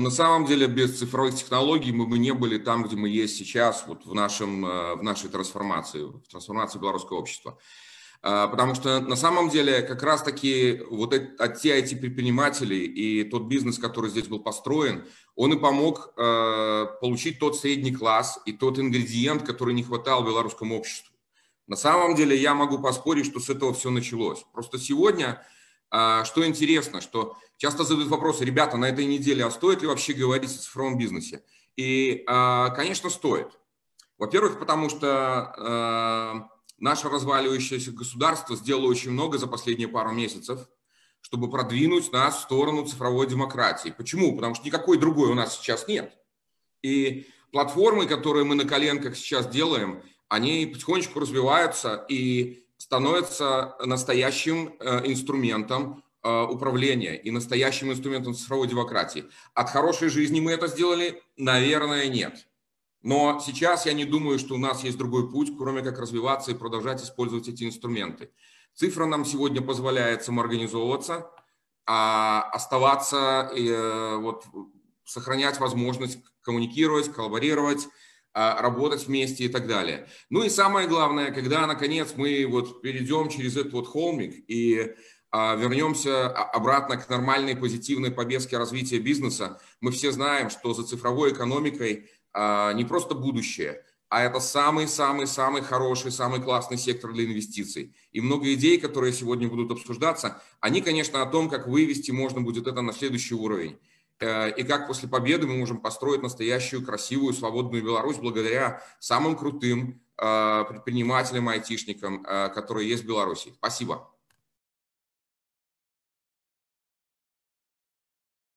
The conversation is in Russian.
на самом деле без цифровых технологий мы бы не были там, где мы есть сейчас, вот в, нашем, в нашей трансформации, в трансформации белорусского общества. Потому что на самом деле как раз-таки вот эти, те IT-предприниматели и тот бизнес, который здесь был построен, он и помог э, получить тот средний класс и тот ингредиент, который не хватал белорусскому обществу. На самом деле я могу поспорить, что с этого все началось. Просто сегодня, э, что интересно, что часто задают вопросы, ребята, на этой неделе, а стоит ли вообще говорить о цифровом бизнесе? И, э, конечно, стоит. Во-первых, потому что э, наше разваливающееся государство сделало очень много за последние пару месяцев – чтобы продвинуть нас в сторону цифровой демократии. Почему? Потому что никакой другой у нас сейчас нет. И платформы, которые мы на коленках сейчас делаем, они потихонечку развиваются и становятся настоящим э, инструментом э, управления и настоящим инструментом цифровой демократии. От хорошей жизни мы это сделали? Наверное, нет. Но сейчас я не думаю, что у нас есть другой путь, кроме как развиваться и продолжать использовать эти инструменты. Цифра нам сегодня позволяет самоорганизовываться, а оставаться, э, вот, сохранять возможность коммуникировать, коллаборировать, работать вместе и так далее. Ну и самое главное, когда наконец мы вот перейдем через этот вот холмик и а, вернемся обратно к нормальной позитивной повестке развития бизнеса, мы все знаем, что за цифровой экономикой а, не просто будущее, а это самый-самый-самый хороший, самый классный сектор для инвестиций. И много идей, которые сегодня будут обсуждаться, они, конечно, о том, как вывести можно будет это на следующий уровень. Э, и как после победы мы можем построить настоящую, красивую, свободную Беларусь благодаря самым крутым э, предпринимателям, айтишникам, э, которые есть в Беларуси. Спасибо.